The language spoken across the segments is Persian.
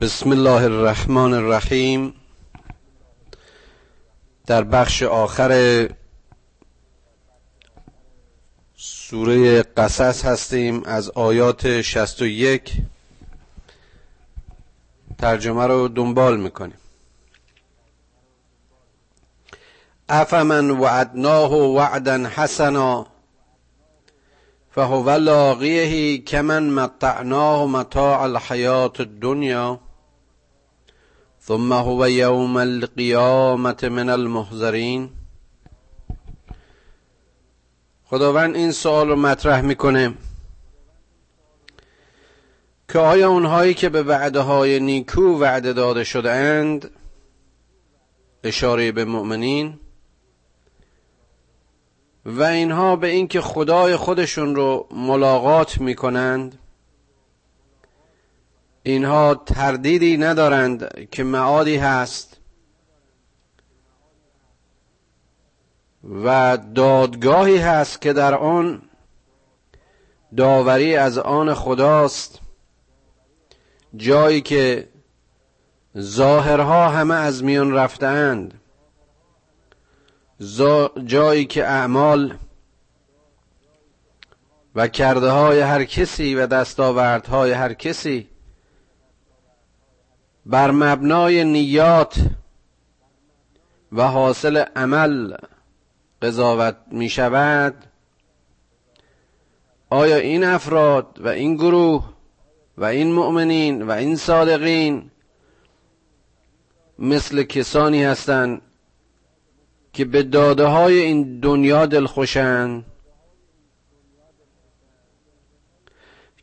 بسم الله الرحمن الرحیم. در بخش آخر سوره قصص هستیم. از آیات 61 ترجمه رو دنبال می‌کنیم. افمن وعدناه وعدا حسنا فهو لاقیه کمن متعناه متاع الحیات الدنیا. ثم هو یوم القیامت من المحذرین خداوند این سوال رو مطرح می‌کنه. که آیا اونهایی که به وعده های نیکو وعده داده شده اند اشاره به مؤمنین؟ و اینها به اینکه خدای خودشون رو ملاقات می‌کنند اینها تردیدی ندارند که معادی هست و دادگاهی هست که در آن داوری از آن خداست جایی که ظاهرها همه از میان رفتند جایی که اعمال و کرده های هر کسی و دستاوردهای هر کسی بر مبنای نیات و حاصل عمل قضاوت می شود آیا این افراد و این گروه و این مؤمنین و این صادقین مثل کسانی هستند که به داده های این دنیا دلخوشند؟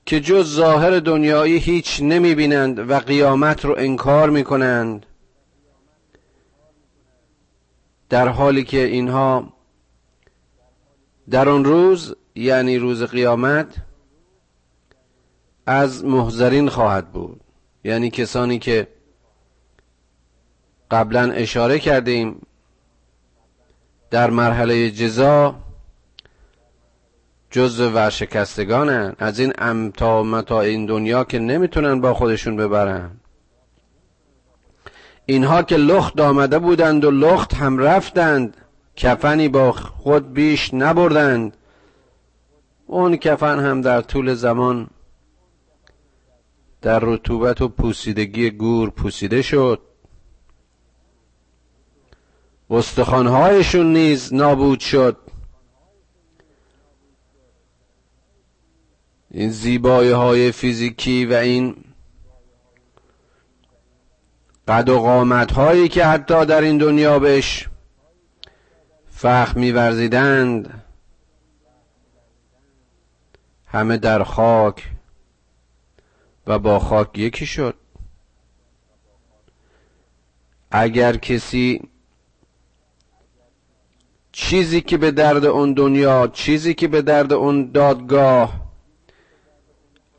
که جز ظاهر دنیایی هیچ نمی بینند و قیامت رو انکار می کنند در حالی که اینها در آن روز یعنی روز قیامت از محذرین خواهد بود. یعنی کسانی که قبلا اشاره کردیم در مرحله جزا جزء ورشکستگانن. از این امتا متا این دنیا که نمی‌تونن با خودشون ببرن. اینها که لخت آمده بودند و لخت هم رفتند کفنی با خود بیش نبردند. اون کفن هم در طول زمان در رطوبت و پوسیدگی گور پوسیده شد. استخوانهایشون نیز نابود شد. این زیبایی های فیزیکی و این قد و قامت هایی که حتی در این دنیا بهش فخر میورزیدند همه در خاک و با خاک یکی شد. اگر کسی چیزی که به درد اون دنیا چیزی که به درد اون دادگاه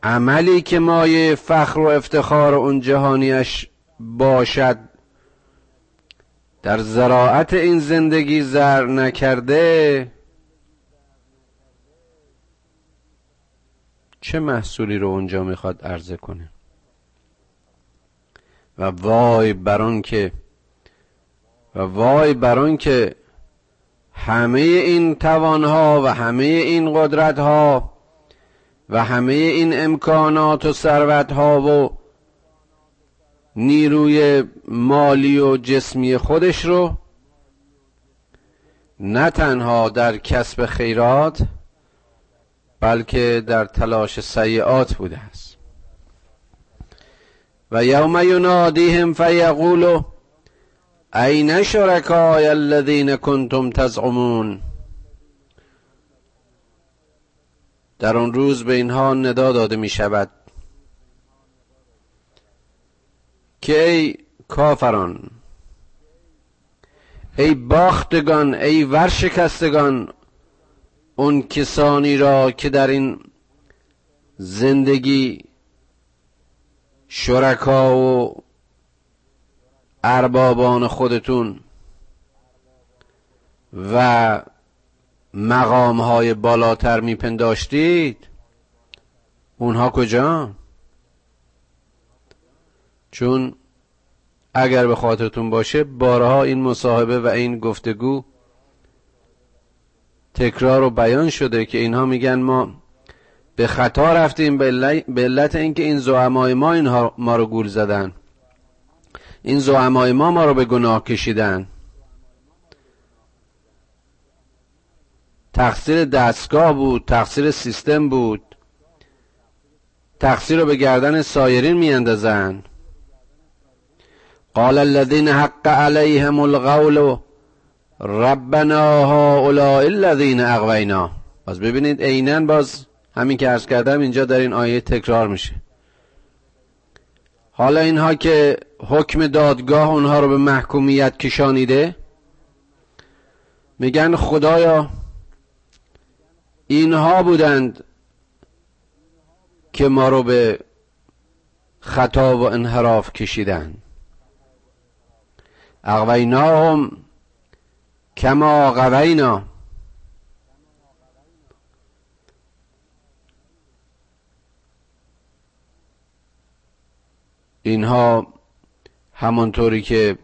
عملی که مایه فخر و افتخار اون جهانیش باشد در زراعت این زندگی زر نکرده چه محصولی رو اونجا می‌خواد عرضه کنه؟ و وای بران که و وای بران که همه این توانها و همه این قدرتها و همه این امکانات و ثروتها و نیروی مالی و جسمی خودش رو نه تنها در کسب خیرات بلکه در تلاش سیعات بوده است. و یوم ینادیهم فیقولو این شرکای الذین کنتم تزعمون؟ در آن روز به اینها ندا داده می شود که ای کافران ای باختگان ای ورشکستگان اون کسانی را که در این زندگی شرکا و اربابان خودتون و مقام های بالاتر میپنداشتید؟ اونها کجا؟ چون اگر به خاطرتون باشه بارها این مصاحبه و این گفتگو تکرار و بیان شده که اینها میگن ما به خطا رفتیم به علت اینکه این زعمای ما اینها ما رو گول زدن. این زعمای ما ما رو به گناه کشیدن. تقصیر دستگاه بود تقصیر سیستم بود. تقصیر رو به گردن سایرین میاندازن. قال الذين حق عليهم القول ربنا هؤلاء الذين اغوینا. باز ببینید عینا باز همین که عرض کردم اینجا در این آیه تکرار میشه. حالا اینها که حکم دادگاه اونها رو به محکومیت کشانیده میگن خدایا اینها بودند که ما رو به خطا و انحراف کشیدن اغویناهم کما غوینا اینها همانطوری که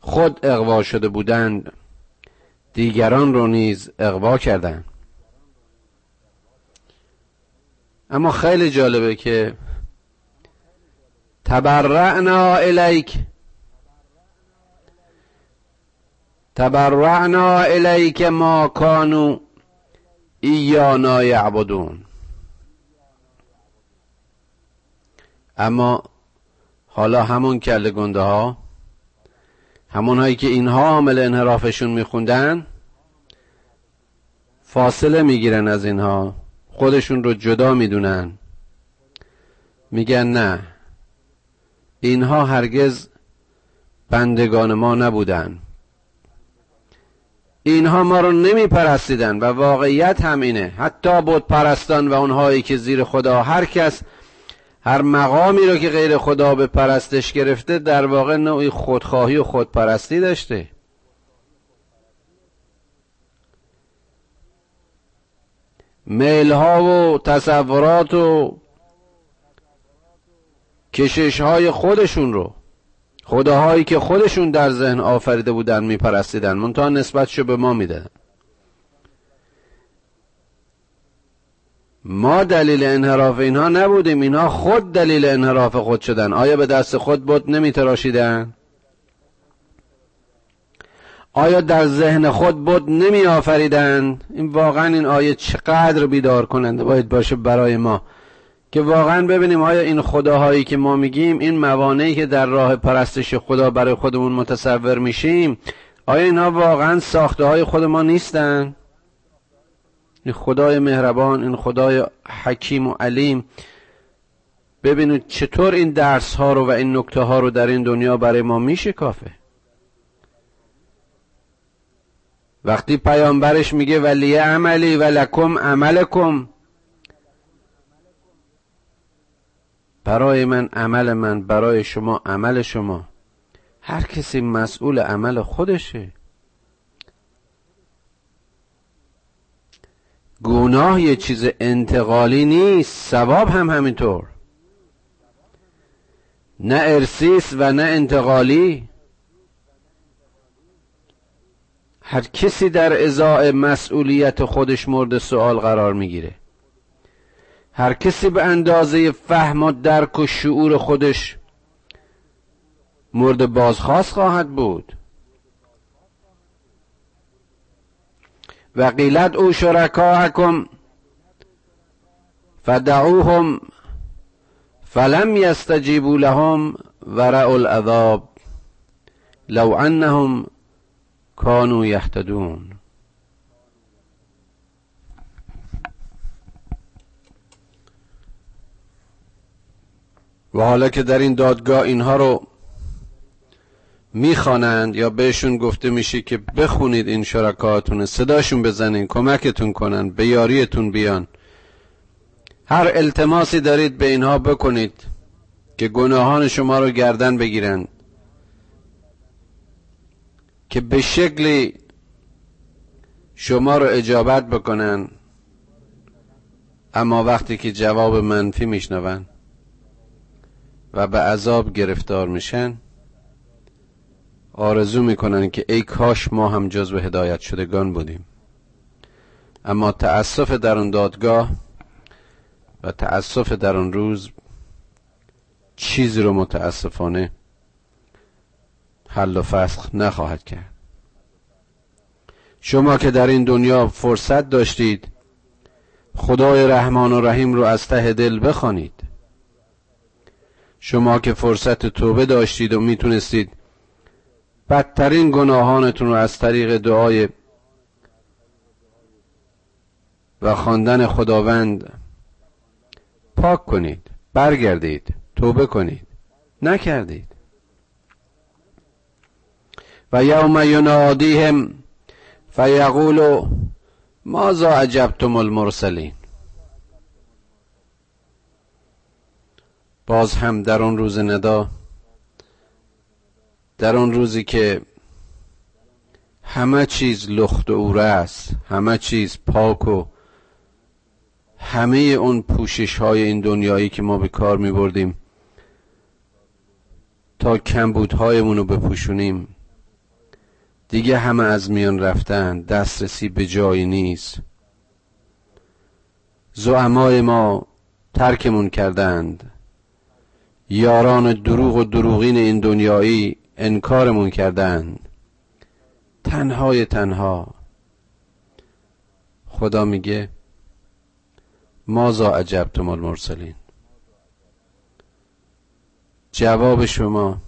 خود اقوا شده بودند دیگران رو نیز اقوا کردند. اما خیلی جالبه که تبرعنا الیک. تبرعنا الیک ما کانو ایانا یعبدون. اما حالا همون کل گنده ها همون هایی که اینها عامل انحرافشون میخوندن فاصله می‌گیرن از اینها. خودشون رو جدا می‌دونن. میگن نه. اینها هرگز بندگان ما نبودن. اینها ما رو نمی پرستیدن و واقعیت هم اینه. حتی بود پرستان و اونهایی که زیر خدا هر کس هر مقامی رو که غیر خدا به پرستش گرفته در واقع نوعی خودخواهی و خودپرستی داشته. میل ها و تصورات و کشش های خودشون رو خداهایی که خودشون در ذهن آفریده بودن میپرستیدن. منتها نسبتشو به ما می‌دادن ما دلیل انحراف اینها نبودیم. اینها خود دلیل انحراف خود شدن. آیا به دست خود بود نمیتراشیدن؟ آیا در ذهن خود بود نمی آفریدن؟ این واقعا این آیه چقدر بیدار کننده باید باشه برای ما. که واقعا ببینیم آیا این خداهایی که ما میگیم این موانعی که در راه پرستش خدا برای خودمون متصور میشیم آیا اینها واقعا ساخته های خود ما نیستن؟ این خدای مهربان این خدای حکیم و علیم. ببینید چطور این درس ها رو و این نکته ها رو در این دنیا برای ما میشه کافه وقتی پیامبرش میگه ولی عملی و لکم عملکم. برای من عمل من برای شما عمل شما. هر کسی مسئول عمل خودشه. گناه یه چیز انتقالی نیست ثواب هم همینطور. نه ارسیس و نه انتقالی. هر کسی در ازاء مسئولیت خودش مورد سوال قرار می‌گیره. هر کسی به اندازه فهم و درک و شعور خودش مورد بازخواست خواهد بود. و قیلت او شرکاهکم فدعوهم فلم یستجیبوا لهم ورعوا العذاب لو انهم کانو یهتدون. و حالا که در این دادگاه اینها رو می‌خوانند یا بهشون گفته میشه که بخونید این شرکاتون صداشون بزنین کمکتون کنن به یاریتون بیان. هر التماسی دارید به اینها بکنید که گناهان شما رو گردن بگیرند. که به شکلی شما رو اجابت بکنن اما وقتی که جواب منفی میشنون و به عذاب گرفتار میشن آرزو می‌کنن که ای کاش ما هم جزو هدایت شدگان بودیم. اما تأسف در اون دادگاه و تأسف در اون روز چیزی رو متاسفانه حل و فسخ نخواهد کرد. شما که در این دنیا فرصت داشتید خدای رحمان و رحیم رو از ته دل بخوانید. شما که فرصت توبه داشتید و می‌تونستید بدترین گناهانتون رو از طریق دعای و خواندن خداوند پاک کنید برگردید توبه کنید. نکردید. و یوم ینادیهم فیقولو مازا عجبتم المرسلین؟ باز هم در اون روز ندا در اون روزی که همه چیز لخت و اوره است همه چیز پاک و همه اون پوشش های این دنیایی که ما به کار می بردیم تا کمبودهایمون رو بپوشونیم. دیگه همه از میان رفتن دسترسی به جایی نیست. زعمای ما ترکمون کردند. یاران دروغ و دروغین این دنیایی انکارمون کردند. تنهای تنها. خدا میگه مازا عجبتم المرسلین؟ جواب شما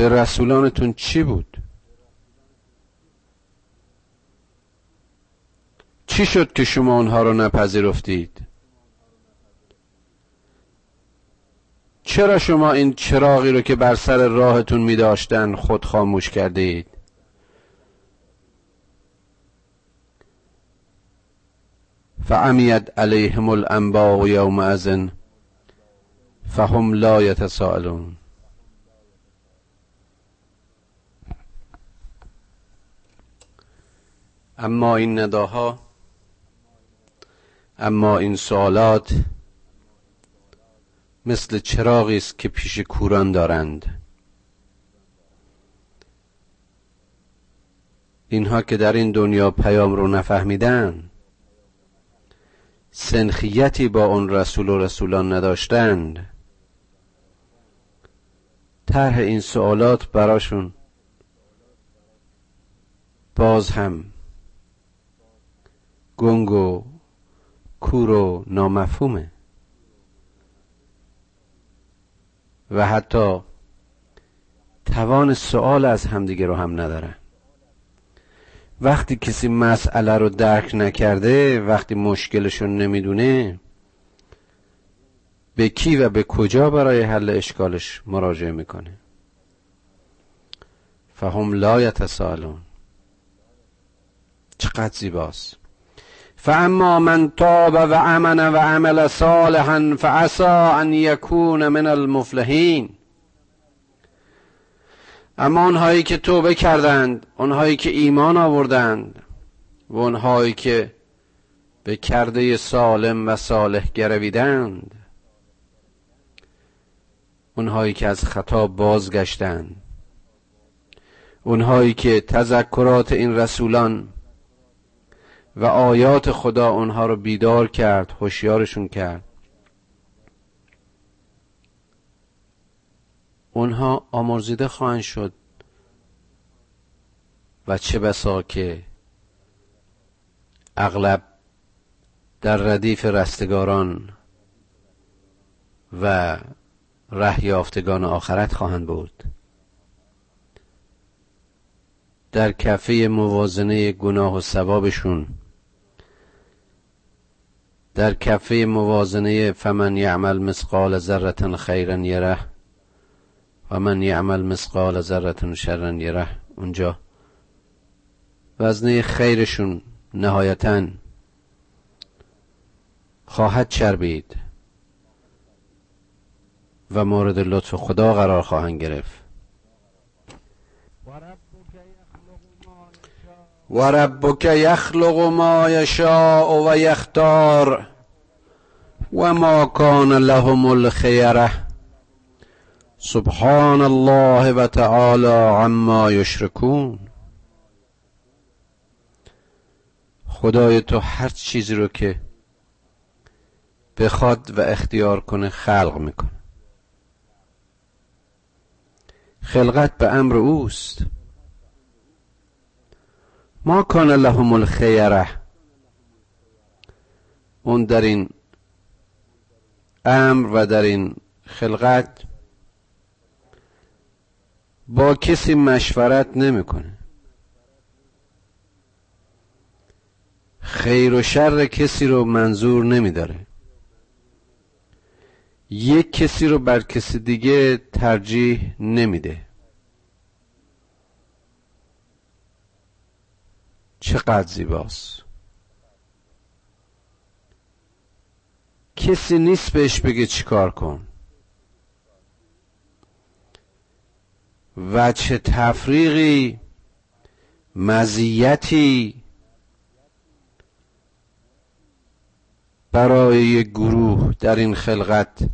به رسولانتون چی بود؟ چی شد که شما اونها رو نپذیرفتید؟ چرا شما این چراغی رو که بر سر راهتون می داشتن خود خاموش کردید؟ فعمیت علیهم الانباء ازن فهم لا یتسائلون اما این نداها اما این سوالات مثل چراغی است که پیش کوران دارند. اینها که در این دنیا پیام رو نفهمیدن سنخیتی با اون رسول و رسولان نداشتند. طرح این سوالات براشون باز هم گنگ و کور و نامفهومه. و حتی توان سوال از همدیگه رو هم ندارن وقتی کسی مسئله رو درک نکرده وقتی مشکلش رو نمی‌دونه به کی و به کجا برای حل اشکالش مراجعه می‌کنه؟ فهم لا یتسالون چقدر زیباست. فاما من تاب و امن و عمل صالحا فعسا ان یکون من المفلحین اما آنهایی که توبه کردند آنهایی که ایمان آوردند و آنهایی که به کرده سالم و صالح گرویدند اونهایی که از خطا بازگشتند اونهایی که تذکرات این رسولان و آیات خدا اونها رو بیدار کرد هوشیارشون کرد. اونها آمرزیده خواهند شد و چه بسا که اغلب در ردیف رستگاران و ره یافتگان آخرت خواهند بود. در کفه موازنه گناه و ثوابشون در کفه موازنه فمن یعمل مثقال ذره خیرا یره و من یعمل مثقال ذره شرا یره. اونجا وزنه خیرشون نهایتا خواهد چربید و مورد لطف خدا قرار خواهند گرفت. و ربک یخلق ما یشاء و یختار و ما کان لهم الخیره سبحان الله و تعالی عما یشرکون خدای تو هر چیزی رو که بخواد و اختیار کنه خلق می‌کنه خلقت به امر اوست ما کان لهم الخیره اون در این امر و در این خلقت با کسی مشورت نمی‌کنه. خیر و شر کسی رو منظور نمیداره. یک کسی رو بر کسی دیگه ترجیح نمیده. چقدر زیباست. کسی نیست بهش بگه چیکار کن. وچه تفریقی مزیتی برای یک گروه در این خلقت.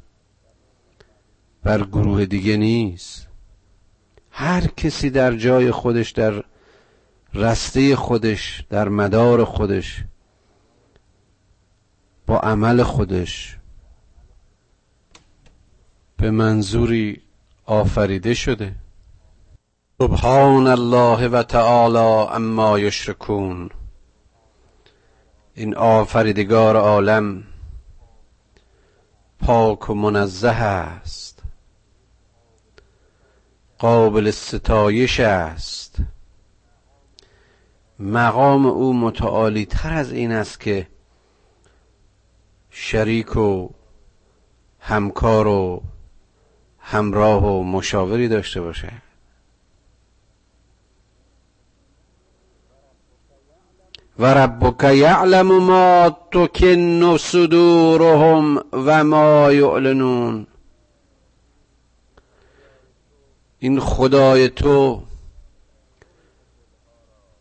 بر گروه دیگه نیست. هر کسی در جای خودش در رسته خودش در مدار خودش با عمل خودش به منظوری آفریده شده. سبحان الله و تعالی اما یشرکون. این آفریدگار عالم پاک و منزه است. قابل ستایش است. مقام او متعالی تر از این است که شریک و همکار و همراه و مشاوری داشته باشه. و ربک یعلم ما تکن صدورهم و ما یعلنون. این خدای تو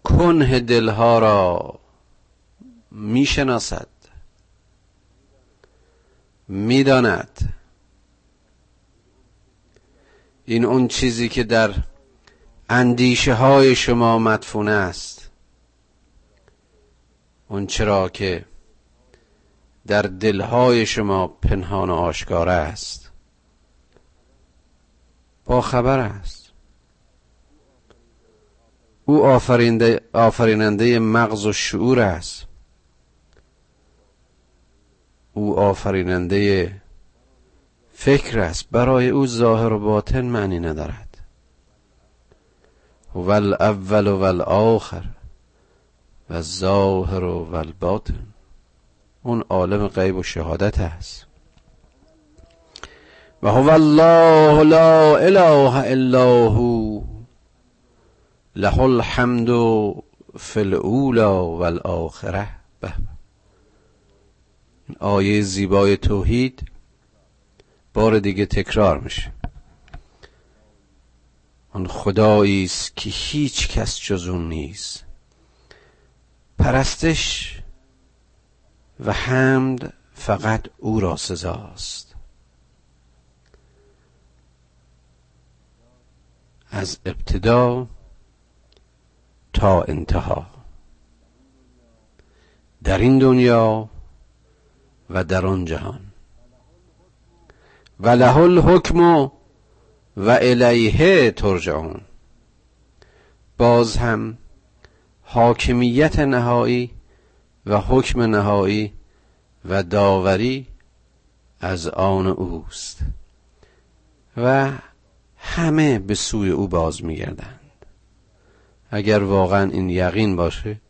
کنه دلها را می‌شناسد. می‌داند. این اون چیزی که در اندیشه های شما مدفون است. اون چرا که در دلهای شما پنهان و آشکار است. با خبر است. او آفریننده مغز و شعور است. او آفریننده فکر است. برای او ظاهر و باطن معنی ندارد. و الاول و الاخر و ظاهر و الباطن اون عالم غیب و شهادت است. و هو الله لا اله الا هو. له الحمد فی الاولا و الاخره. به. آیه زیبای توحید بار دیگه تکرار میشه. آن خدایی است که هیچ کس جز اون نیست. پرستش و حمد فقط او را سزاست. از ابتدا تا انتها. در این دنیا و در آن جهان. و له الحکم و الیه ترجعون. باز هم حاکمیت نهایی و حکم نهایی و داوری از آن اوست. و همه به سوی او باز میگردند. اگر واقعا این یقین باشه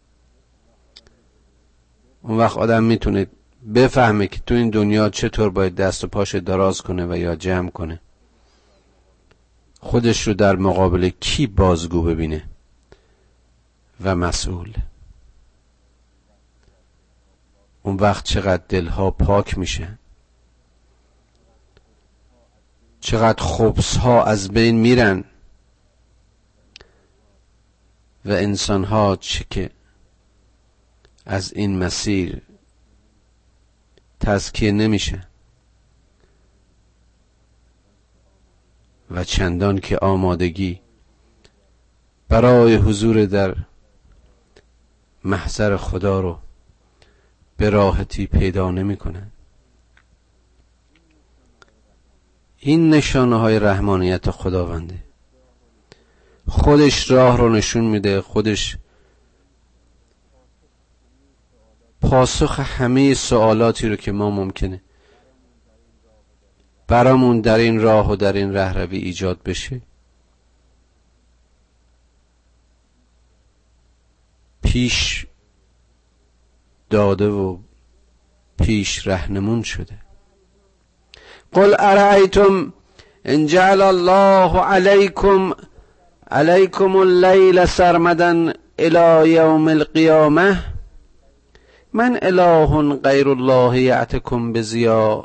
اون وقت آدم می‌تونه بفهمه که تو این دنیا چطور باید دست و پاش دراز کنه و یا جمع کنه. خودش رو در مقابل کی بازگو ببینه و مسئول. اون وقت چقدر دلها پاک میشه. چقدر خبس ها از بین میرن. و انسان ها چه که از این مسیر تزکیه نمیشه. و چندان که آمادگی برای حضور در محضر خدا رو به راحتی پیدا نمی‌کنه. این نشانه های رحمانیت خداونده. خودش راه رو نشون میده خودش پاسخ همه سوالاتی رو که ما ممکنه برامون در این راه و در این رهروی ایجاد بشه. پیش داده و پیش رهنمون شده. قل ارأیتم ان جعل الله علیکم علیکم اللیل سرمدا الى یوم القیامه. من اله غیر الله یعتکم بزیا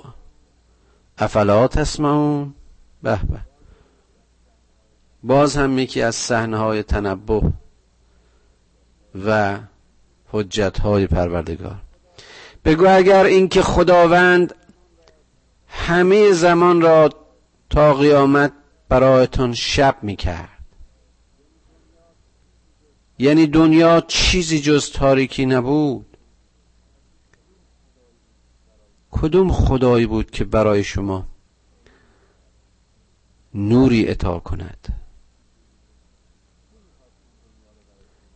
افلا تسمعون؟ به به. باز هم یکی از صحنه های تنبه و حجت های پروردگار. بگو اگر اینکه خداوند همه زمان را تا قیامت برایتان شب می‌کرد. یعنی دنیا چیزی جز تاریکی نبود. کدوم خدایی بود که برای شما نوری اتا کند؟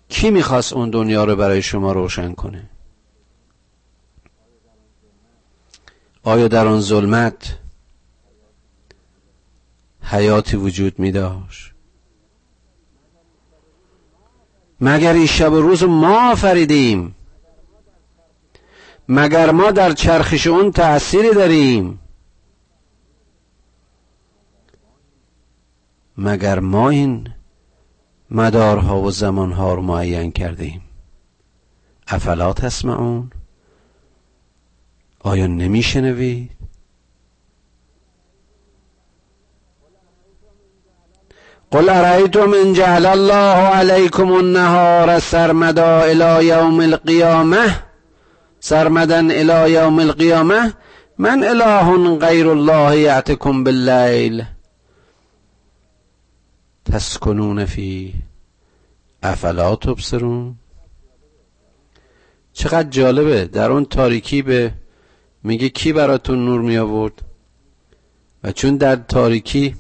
کی می‌خواست اون دنیا رو برای شما روشن کنه؟ آیا در آن ظلمت حیاتی وجود می داشت مگر این شب و روز ما آفریدیم؟ مگر ما در چرخش اون تأثیری داریم؟ مگر ما این مدارها و زمانها رو معین کردیم؟ افلا تسمعون؟ آیا نمیشنوید قل ارأيتم ان جعل الله عليكم النهار سرمدا الى يوم القيامه سرمدا الى يوم القيامه من اله غير الله ياتكم بالليل تسکنون فی افلا تبصرون چقدر جالبه در اون تاریکی به میگه کی براتون نور می آورد و چون در تاریکی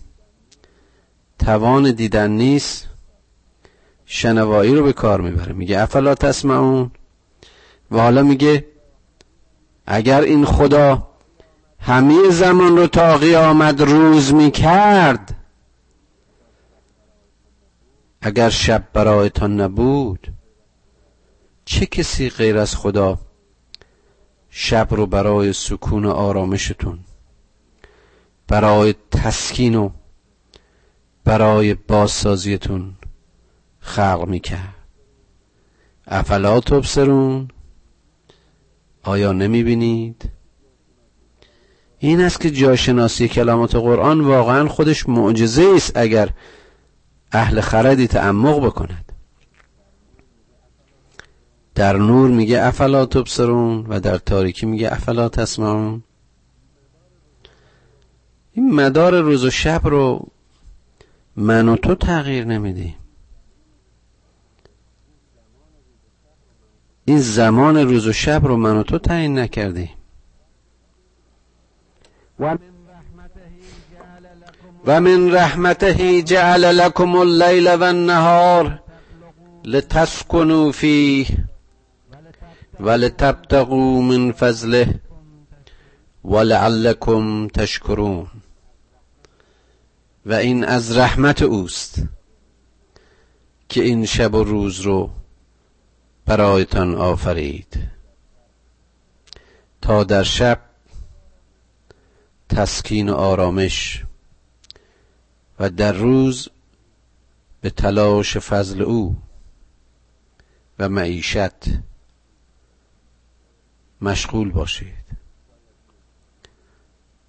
توان دیدن نیست شنوایی رو به کار می‌بره. میگه افلا تسمعون؟ و حالا میگه اگر این خدا همه زمان رو تا قیامت روز می‌کرد اگر شب برایتان نبود چه کسی غیر از خدا شب رو برای سکون و آرامشتون برای تسکین و برای بازسازیتون خلق می‌کرد. افلا تبصرون آیا نمی‌بینید؟ این است که جاشناسی کلمات قرآن واقعا خودش معجزه است اگر اهل خردی تعمق بکند. در نور میگه افلا تبصرون و در تاریکی میگه افلا تسمعون. این مدار روز و شب رو من و تو تغییر نمیدیم. این زمان روز و شب رو من و تو تعیین نکردیم. و من رحمته جعل لكم اللیل و النهار لتسکنوا فیه ولتبتغوا من فضله ولعلكم تشکرون. و این از رحمت اوست که این شب و روز رو برایتان آفرید. تا در شب تسکین و آرامش و در روز به تلاش فضل او و معیشت مشغول باشید.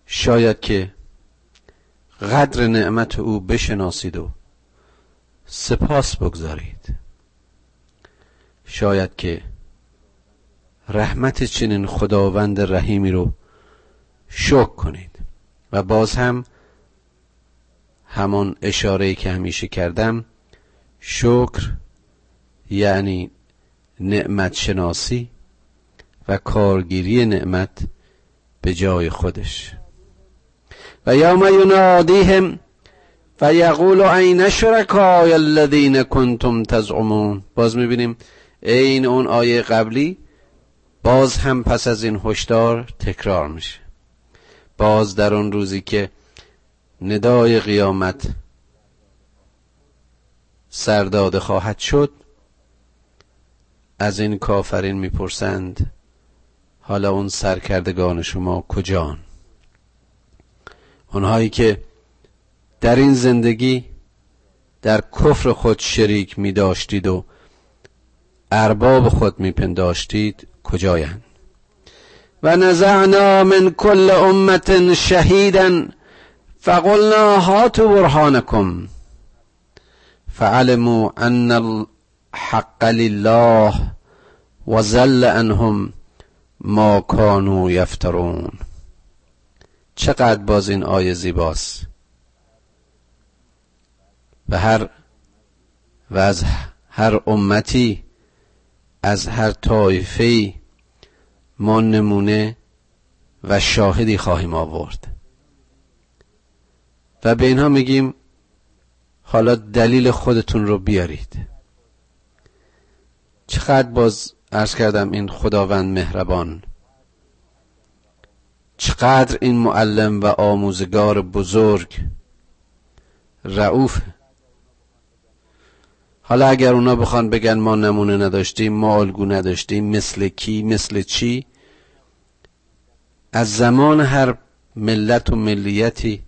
شاید که قدر نعمت او بشناسید و سپاس بگذارید. شاید که رحمت چنین خداوند رحیمی رو شکر کنید. و باز هم همان اشاره که همیشه کردم شکر یعنی نعمت شناسی و کارگیری نعمت به جای خودش. و یوم ینادیهم و یقول عین شرکای الذین کنتم تزعمون. باز می‌بینیم این اون آیه قبلی باز هم پس از این هشدار تکرار میشه. باز در اون روزی که ندای قیامت سرداده خواهد شد از این کافرین می‌پرسند حالا اون سرکردگان شما کجان؟ اونهایی که در این زندگی در کفر خود شریک می داشتید و ارباب خود می پنداشتید کجایند؟ و نزعنا من کل امت شهیدا فقلنا هاتوا برهانکم. فعلموا ان الحق لله و زل انهم ما کانوا یفترون. چقدر باز این آیه زیباست. و هر و از هر امتی از هر طایفه ما نمونه و شاهدی خواهیم آورد. و به اینها میگیم حالا دلیل خودتون رو بیارید. چقدر باز ارز کردم این خداوند مهربان چقدر این معلم و آموزگار بزرگ. رعوف حالا اگر اونا بخوان بگن ما نمونه نداشتیم ما الگو نداشتیم مثل کی مثل چی؟ از زمان هر ملت و ملیتی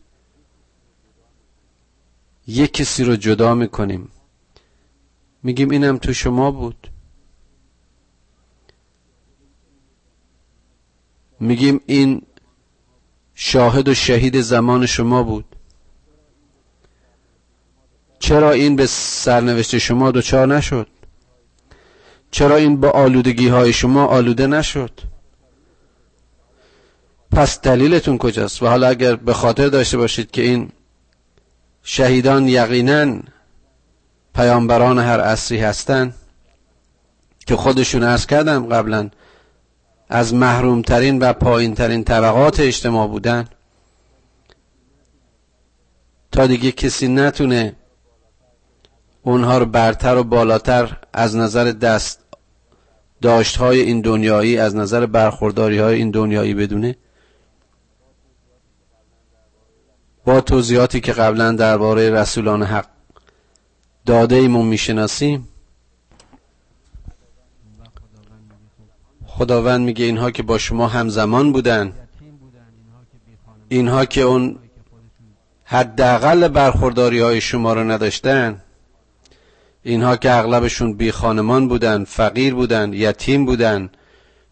یک کسی رو جدا می‌کنیم. میگیم اینم تو شما بود. میگیم این شاهد و شهید زمان شما بود. چرا این به سرنوشت شما دچار نشد؟ چرا این با آلودگی های شما آلوده نشد؟ پس دلیلتون کجاست؟ و حالا اگر به خاطر داشته باشید که این شهیدان یقینا پیامبران هر عصری هستند که خودشون ارز کردم قبلا از محرومترین و پایینترین طبقات اجتماع بودن. تا دیگه کسی نتونه اونها رو برتر و بالاتر از نظر دست داشت های این دنیایی از نظر برخورداری های این دنیایی بدونه با توضیحاتی که قبلا درباره رسولان حق داده ایمون می‌شناسیم. خداوند میگه اینها که با شما همزمان بودن اینها که اون حداقل برخورداری های شما رو نداشتن اینها که اغلبشون بی خانمان بودن فقیر بودن یتیم بودن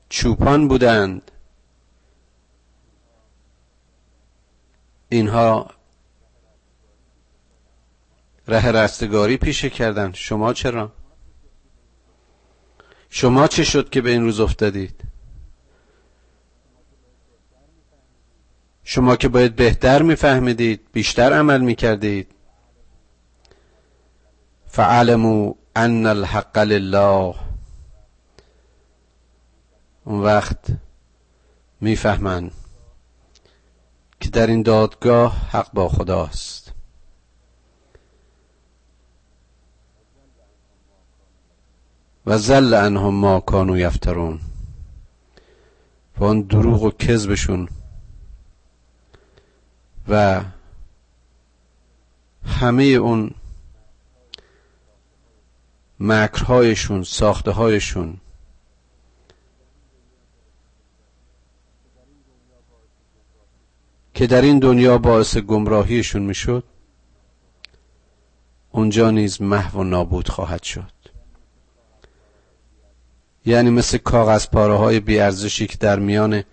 چوپان بودند اینها ره رستگاری پیشه کردن. شما چرا؟ شما چه شد که به این روز افتادید؟ شما که باید بهتر میفهمیدید بیشتر عمل می‌کردید. فعلموا ان الحق لله. اون وقت می‌فهمند که در این دادگاه حق با خداست. و زل انهم ما کانو یفترون. و اون دروغ و کذبشون. و همه اون مکرهایشون ساخته هایشون که در این دنیا باعث گمراهیشون می‌شد اونجا نیز محو و نابود خواهد شد. یعنی مثل کاغذ پاره های بیارزشی که در میان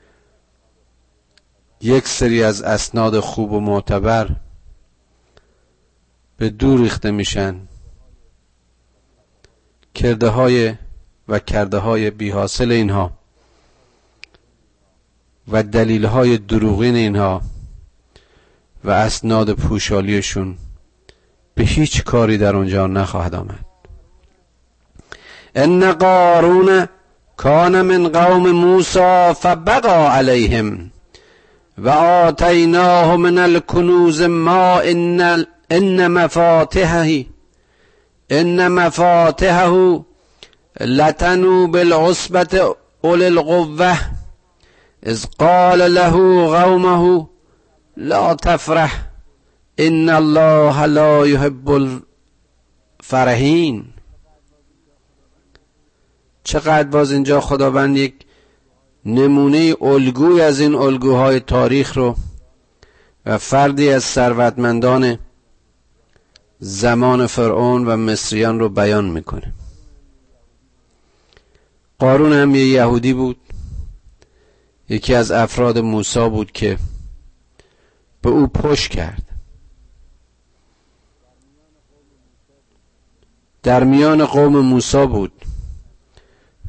یک سری از اسناد خوب و معتبر به دور ریخته میشن. کرده های و کرده های بی حاصل اینها و دلیل های دروغین اینها و اسناد پوشالیشون به هیچ کاری در اونجا نخواهد آمد. ان قارون کان من قوم موسی فبقى علیهم و آتیناه من الکنوز ما ان ان مفاتحه ان مفاتحه لتنو بالعصبت اول القوه اذ قال له قومه لا تفرح ان الله لا يحب الفرحین چقدر باز اینجا خداوند یک نمونه الگوی از این الگوهای تاریخ رو و فردی از ثروتمندان زمان فرعون و مصریان رو بیان می‌کنه. قارون هم یه یهودی بود. یکی از افراد موسی بود که به او پشت کرد. در میان قوم موسی بود.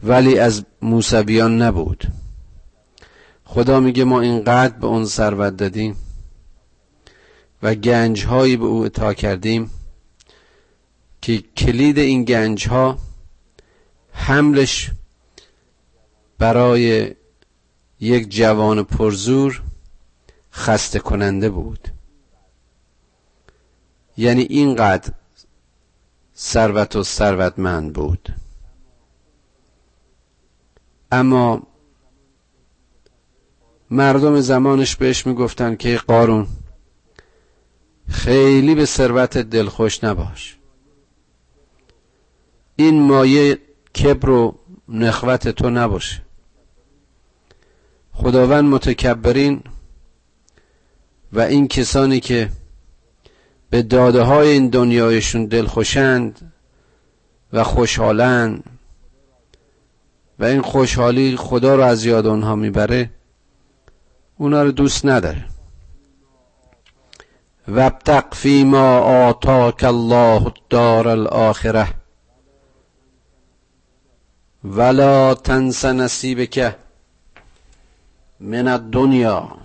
ولی از موسویان نبود. خدا میگه ما اینقدر به اون ثروت دادیم و گنج به او اطاع کردیم که کلید این گنج ها حملش برای یک جوان پرزور خسته کننده بود. یعنی اینقدر ثروت و ثروتمند بود. اما مردم زمانش بهش می‌گفتن که قارون خیلی به ثروت دلخوش نباش. این مایه کبر و نخوت تو نباشه. خداوند متکبرین و این کسانی که به داده های این دنیایشون دلخوشند و خوشحالند و این خوشحالی خدا رو از یاد اونها می‌بره اونا رو دوست نداره. وابتق فیما آتاک الله الدار الاخره ولا تنس نصیبک من الدنیا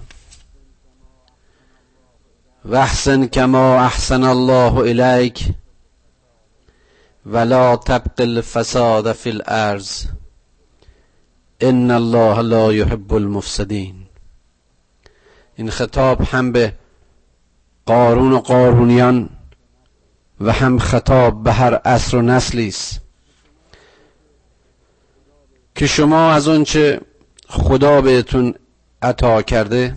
واحسن کما احسن الله الیک ولا تبق الفساد فی الارض. ان الله لا يحب المفسدين این خطاب هم به قارون و قارونیان و هم خطاب به هر عصر و نسلی است که شما از آنچه خدا بهتون عطا کرده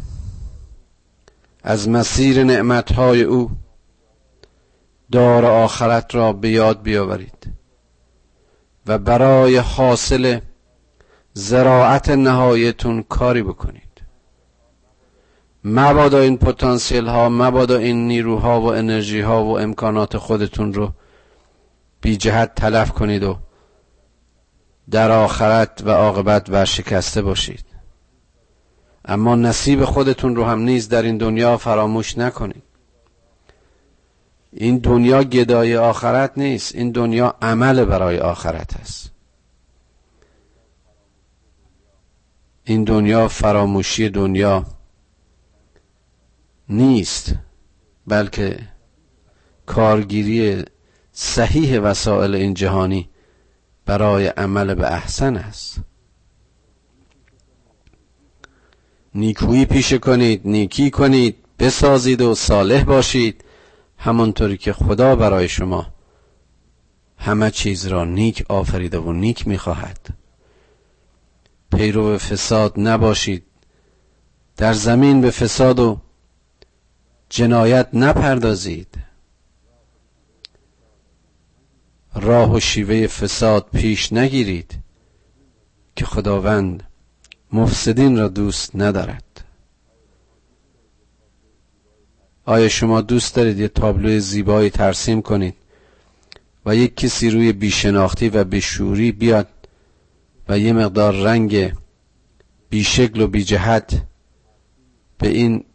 از مسیر نعمتهای او دار آخرت را به یاد بیاورید و برای حاصل زراعت نهایتون کاری بکنید. مبادا این پتانسیل ها مبادا این نیروها و انرژی ها و امکانات خودتون رو بی جهت تلف کنید و در آخرت و عاقبت ورشکسته باشید. اما نصیب خودتون رو هم نیز در این دنیا فراموش نکنید. این دنیا گدای آخرت نیست این دنیا عمل برای آخرت است. این دنیا فراموشی دنیا نیست بلکه کارگیری صحیح وسایل این جهانی برای عمل به احسن است. نیکویی پیشه کنید نیکی کنید بسازید و صالح باشید همانطوری که خدا برای شما همه چیز را نیک آفریده و نیک می‌خواهد. پیرو فساد نباشید. در زمین به فساد و جنایت نپردازید. راه و شیوه فساد پیش نگیرید که خداوند مفسدین را دوست ندارد. آیا شما دوست دارید یه تابلوی زیبایی ترسیم کنید و یک کسی روی بیشناختی و بیشوری بیاد و یه مقدار رنگ بیشکل و بیجهت به این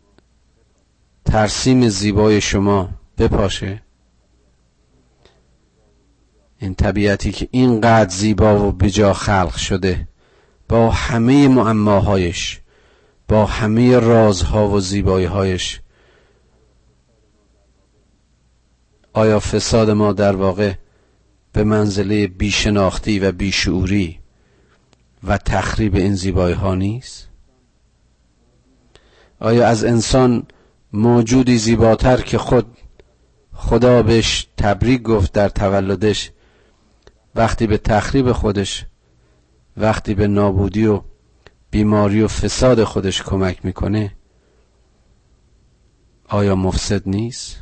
ترسیم زیبای شما بپاشه. این طبیعتی که اینقدر زیبا و بجا خلق شده با همه معماهایش با همه رازها و زیبایی هایش آیا فساد ما در واقع به منزله بیشناختی و بیشعوری و تخریب این زیبایی ها نیست؟ آیا از انسان موجودی زیباتر که خود خدا بهش تبریک گفت در تولدش وقتی به تخریب خودش وقتی به نابودی و بیماری و فساد خودش کمک می‌کنه آیا مفسد نیست؟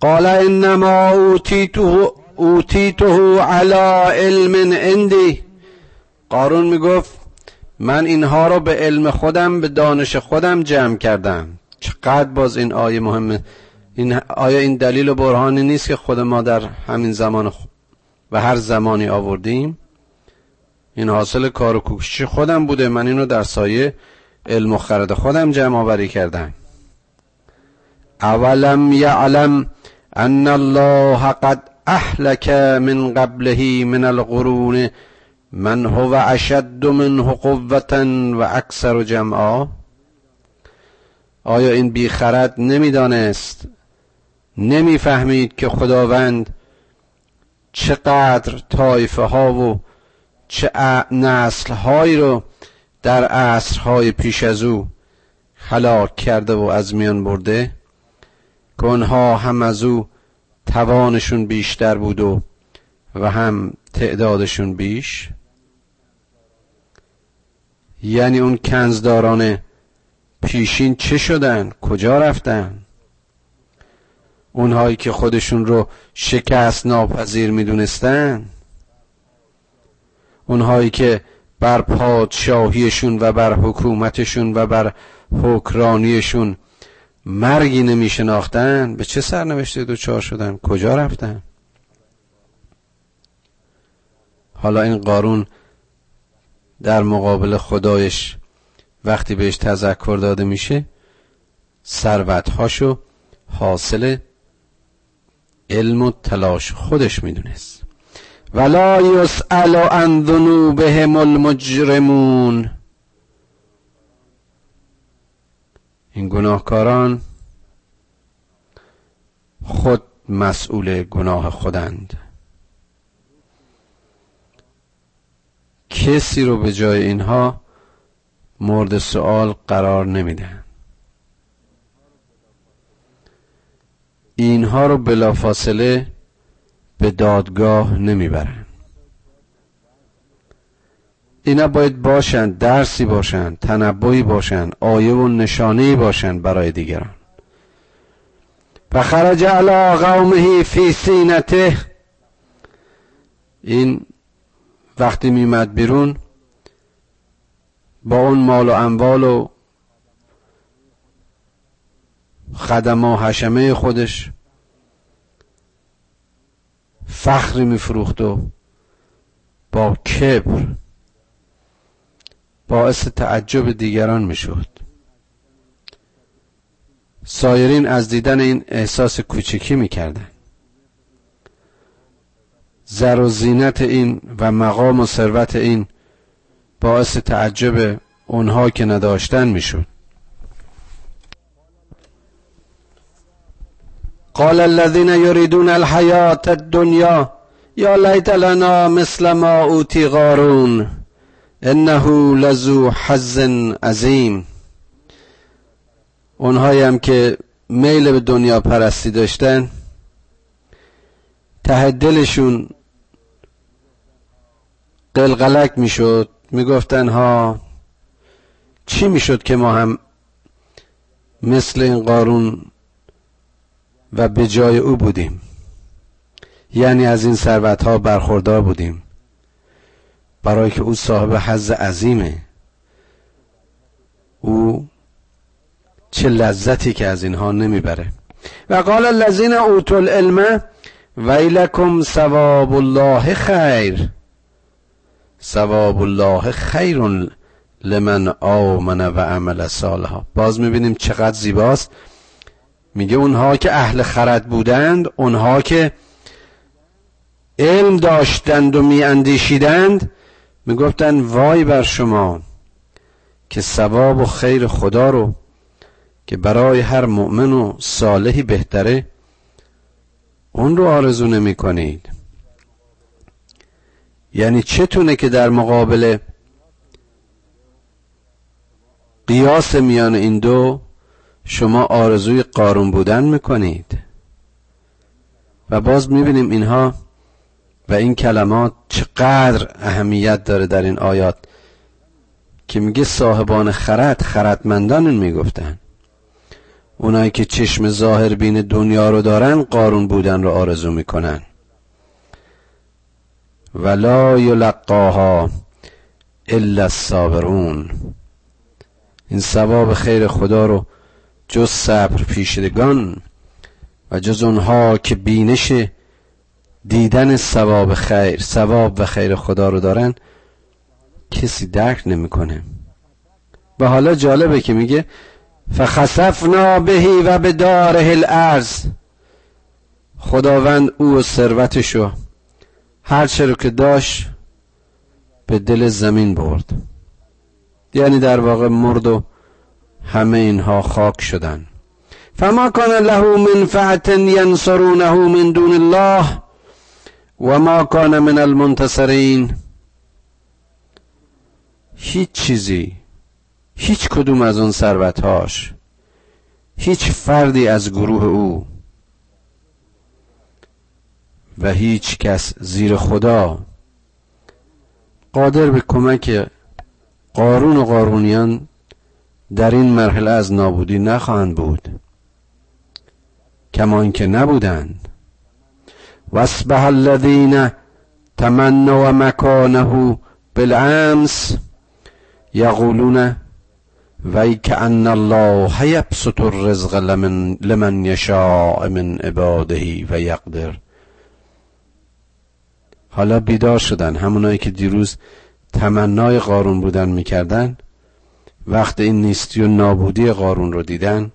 قال انما اوتیته اوتیته علی علم عندی. قارون می‌گفت من اینها رو به علم خودم به دانش خودم جمع کردم. چقدر باز این آیه مهمه. این آیا این دلیل و برهانی نیست که خود ما در همین زمان و هر زمانی آوردیم. این حاصل کار و کوشش خودم بوده. من اینو در سایه علم و خرد خودم جمع آوری کردم. اولم یعلم ان الله قد اهلك من قبله من القرون. من هو اشد منه قوتا و اکثر جمعا؟ آیا این بیخرد نمی‌دانست؟ نمی‌فهمید که خداوند چقدر طایفه ها و چه نسل هایی رو در عصرهای پیش از او هلاک کرده و از میان برده؟ که آنها هم از او توانشون بیشتر بود و و هم تعدادشون بیش. یعنی اون کنزداران پیشین چه شدن؟ کجا رفتن؟ اونهایی که خودشون رو شکست ناپذیر می‌دونستن. اونهایی که بر پادشاهیشون و بر حکومتشون و بر حکرانیشون مرگی نمی شناختن به چه سرنوشته دوچار شدن؟ کجا رفتن؟ حالا این قارون در مقابل خدایش وقتی بهش تذکر داده میشه ثروتهاشو حاصل علم و تلاش خودش می‌دونست. ولا یسأل عن ذنوبهم المجرمون این گناهکاران خود مسئول گناه خودند. کسی رو به جای اینها مورد سوال قرار نمیدن. اینها رو بلافاصله به دادگاه نمی‌برن. اینا باید باشند درسی باشند تنبوی باشند آیه و نشانه باشند برای دیگران. و خرج علی قومه فی سینته. این وقتی میمد بیرون با اون مال و اموال و خدم و حشمه خودش فخری میفروخت و با کبر باعث تعجب دیگران می‌شد. سایرین از دیدن این احساس کوچکی می‌کردن زر و زینت این و مقام و ثروت این باعث تعجب اونها که نداشتن می‌شد. قال الذين يريدون الحياة الدنيا یا لیت لنا مثل ما اوتی قارون. انه لذو حظ عظیم. اونهایی هم که میل به دنیا پرستی داشتن ته دلشون قلقلک می‌شد می‌گفتن ها چی می‌شد که ما هم مثل این قارون و به جای او بودیم؟ یعنی از این ثروت ها برخوردار بودیم. برای که او صاحب حظ عظیمه. او چه لذتی که از اینها نمی‌بره. و قال الذين اوتوا العلم ویلکم ثواب الله خیر. ثواب الله خیر لمن آمن و عمل صالحا. باز می‌بینیم چقدر زیباست. میگه اونها که اهل خرد بودند اونها که علم داشتند و میاندیشیدند می‌گفتن وای بر شما که ثواب و خیر خدا رو که برای هر مؤمن و صالحی بهتره اون رو آرزو نمی کنید یعنی چتونه که در مقابل قیاس میان این دو شما آرزوی قارون بودن می‌کنید. و باز می‌بینیم اینها و این کلمات چقدر اهمیت داره در این آیات که میگه صاحبان خرد خردمندان می‌گفتن. اونایی که چشم ظاهر بین دنیا رو دارن قارون بودن رو آرزو می‌کنن. ولا یلقاها الا الصابرون. این ثواب خیر خدا رو جز صبر پیشدگان و جز اونها که بینش دیدن ثواب خیر ثواب و خیر خدا رو دارن کسی درک نمی‌کنه. و حالا جالبه که میگه فخسفنا بهی و به داره الارض. خداوند او و ثروتشو هر رو که داشت به دل زمین برد. یعنی در واقع مرد و همه اینها خاک شدن. فما کان له منفعت ینصرونه من دون الله. و ما کان من المنتصرین هیچ چیزی هیچ کدوم از اون ثروتهاش هیچ فردی از گروه او و هیچ کس زیر خدا قادر به کمک قارون و قارونیان در این مرحله از نابودی نخواهند بود. کما که نبودند. واسبح الذین تمنوا مکانه بالامس یقولون وی که ان الله یبسط الرزق لمن, لمن یشاء من عباده و یقدر حالا بیدار شدن. همونایی که دیروز تمنای قارون بودن می‌کردن وقت این نیستی و نابودی قارون رو دیدن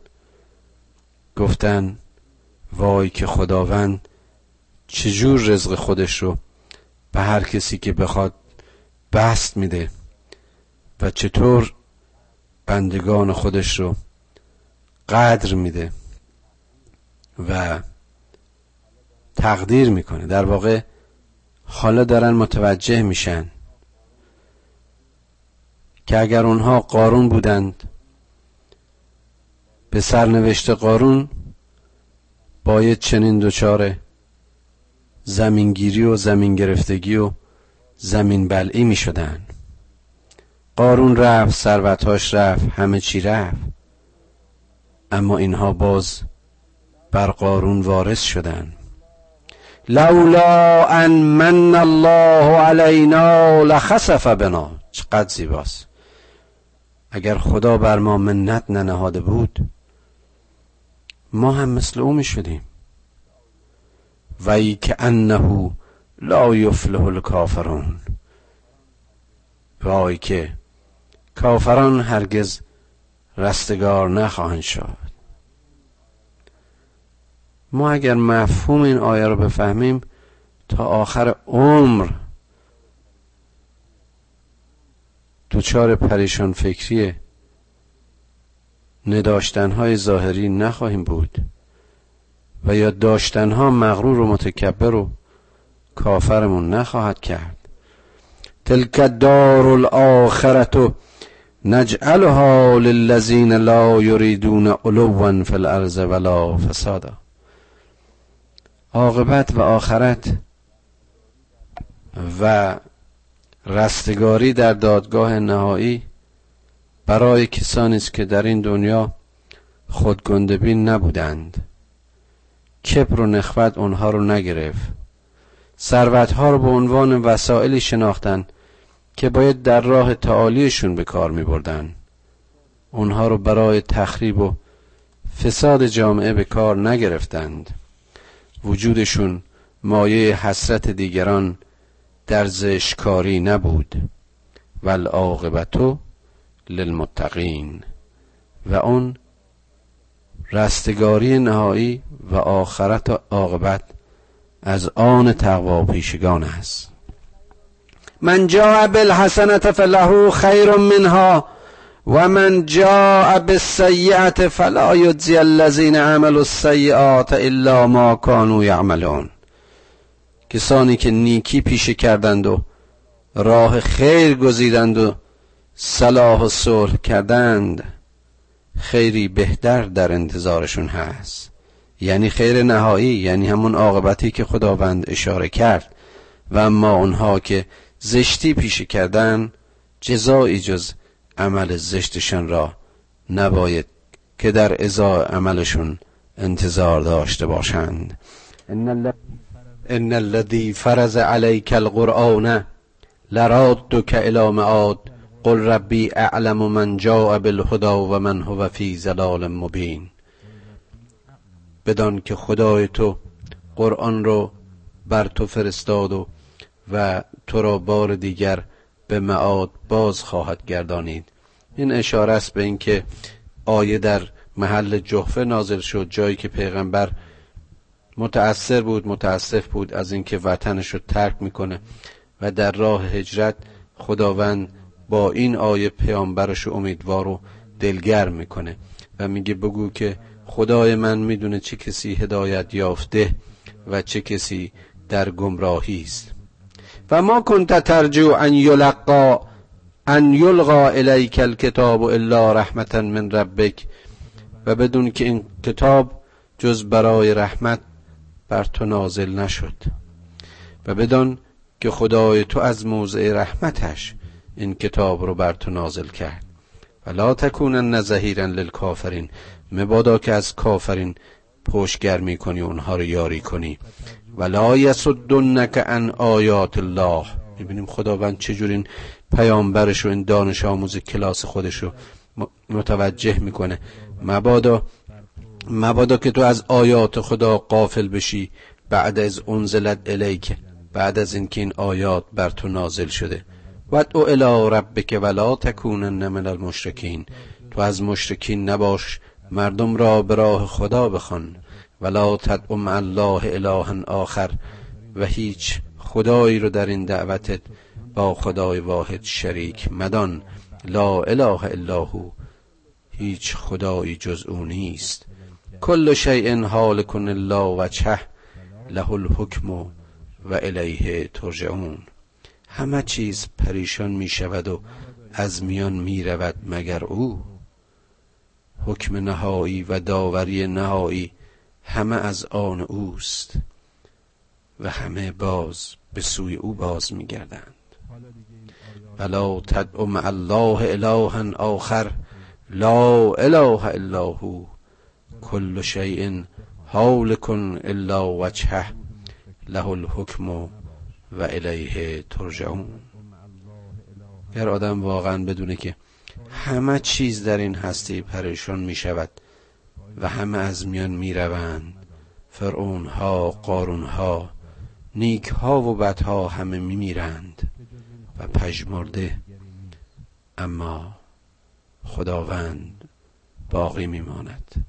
گفتن وای که خداوند چجور رزق خودش رو به هر کسی که بخواد بست میده و چطور بندگان خودش رو قدر میده و تقدیر می‌کنه. در واقع حالا دارن متوجه میشن که اگر اونها قارون بودند به سرنوشت قارون باید چنین دچار زمینگیری و زمین گرفتگی و زمین بلعی می شدن. قارون رفت ثروتاش رفت همه چی رفت. اما اینها باز بر قارون وارث شدن. لولا ان من الله علینا لخسف بنا. چقدر زیباست. اگر خدا بر ما منت ننهاده بود ما هم مثل او می شدیم. وی که انه لا یفلح الکافرون. وای که کافران هرگز رستگار نخواهند شد. ما اگر مفهوم این آیه رو بفهمیم تا آخر عمر دوچار پریشان فکری نداشتنهای ظاهری نخواهیم بود. و یا داشتنها مغرور و متکبر و کافرمون نخواهد کرد. تلک دار الاخرت نجعلها للذین لا یریدون علوا فی الارض ولا فسادا. عاقبت و آخرت و رستگاری در دادگاه نهایی برای کسانی است که در این دنیا خودگندبین نبودند. کبر و نخوت اونها رو نگرفت. ثروتها رو به عنوان وسائلی شناختند که باید در راه تعالیشون به کار می بردن. اونها رو برای تخریب و فساد جامعه به کار نگرفتند. وجودشون مایه حسرت دیگران در زشکاری نبود. والعاقبتو للمتقین. و اون رستگاری نهایی و آخرت و عاقبت از آن تقوا پیشگان است. من جاء بالحسنة فله خیر منها و من جاء بالسیئت فلا یجزی الذین عملوا السیئات الا ما كانوا یعملون. کسانی که نیکی پیشه کردند و راه خیر گزیدند و صلاح و صلح کردند خیری بهتر در انتظارشون هست. یعنی خیر نهایی یعنی همون عاقبتی که خداوند اشاره کرد. و اما اونها که زشتی پیشه کردن جزایی جز عمل زشتشان را نباید که در ازای عملشون انتظار داشته باشند. ان الذي فرض عليك القرآن لرادك الى معاد. قل ربی اعلم من جاء بالهدى و من هو فی زلال مبین. بدان که خدای تو قرآن رو بر تو فرستاد و و تو را بار دیگر به معاد باز خواهد گردانید. این اشاره است به اینکه آیه در محل جحفه نازل شد جایی که پیغمبر متأثر بود متاسف بود از اینکه وطنش رو ترک می‌کنه و در راه هجرت خداوند با این آیه پیامبرش امیدوار و دلگرم می‌کنه و میگه بگو که خدای من می‌دونه چه کسی هدایت یافته و چه کسی در گمراهی است. و ما کنت ترجو ان یلقا ان یلقا الیک الکتاب الا رحمتا من ربک و بدون که این کتاب جز برای رحمت بر تو نازل نشد. و بدان که خدای تو از موضع رحمتش این کتاب رو بر تو نازل کرد. ولا تکونن ظهیرا للکافرین. مبادا که از کافرین پشتگرمی کنی اونها رو یاری کنی. ولا یصدنک عن آیات الله. می‌بینیم خداوند چجور این پیامبرش و این دانش آموز کلاس خودش رو متوجه می‌کنه. مبادا مبادا که تو از آیات خدا قافل بشی بعد از انزلت الیک بعد از اینکه این آیات بر تو نازل شده. او الی ربک ولا تکونن من المشرکین. تو از مشرکین نباش مردم را به راه خدا بخوان. ولا تدعو مع الله الها آخر. و هیچ خدایی رو در این دعوتت با خدای واحد شریک مدان. لا اله الا هو. هیچ خدایی جز او نیست. کل شیء حال الله وجهه له الحکم و الیه ترجعون. همه چیز پریشان می شود و از میان می رود مگر او؟ حکم نهایی و داوری نهایی همه از آن اوست و همه باز به سوی او باز می گردند. ولا تدعو مع الله الها آخر لا اله الا هو. کل شیء کن الا وجهه له الحکم و الیه ترجعون. گر آدم واقعا بدونه که همه چیز در این هستی پریشان می شود و همه از میان می روند فرعون ها قارون ها نیک ها و بد ها همه می میرند و پژمرده. اما خداوند باقی میماند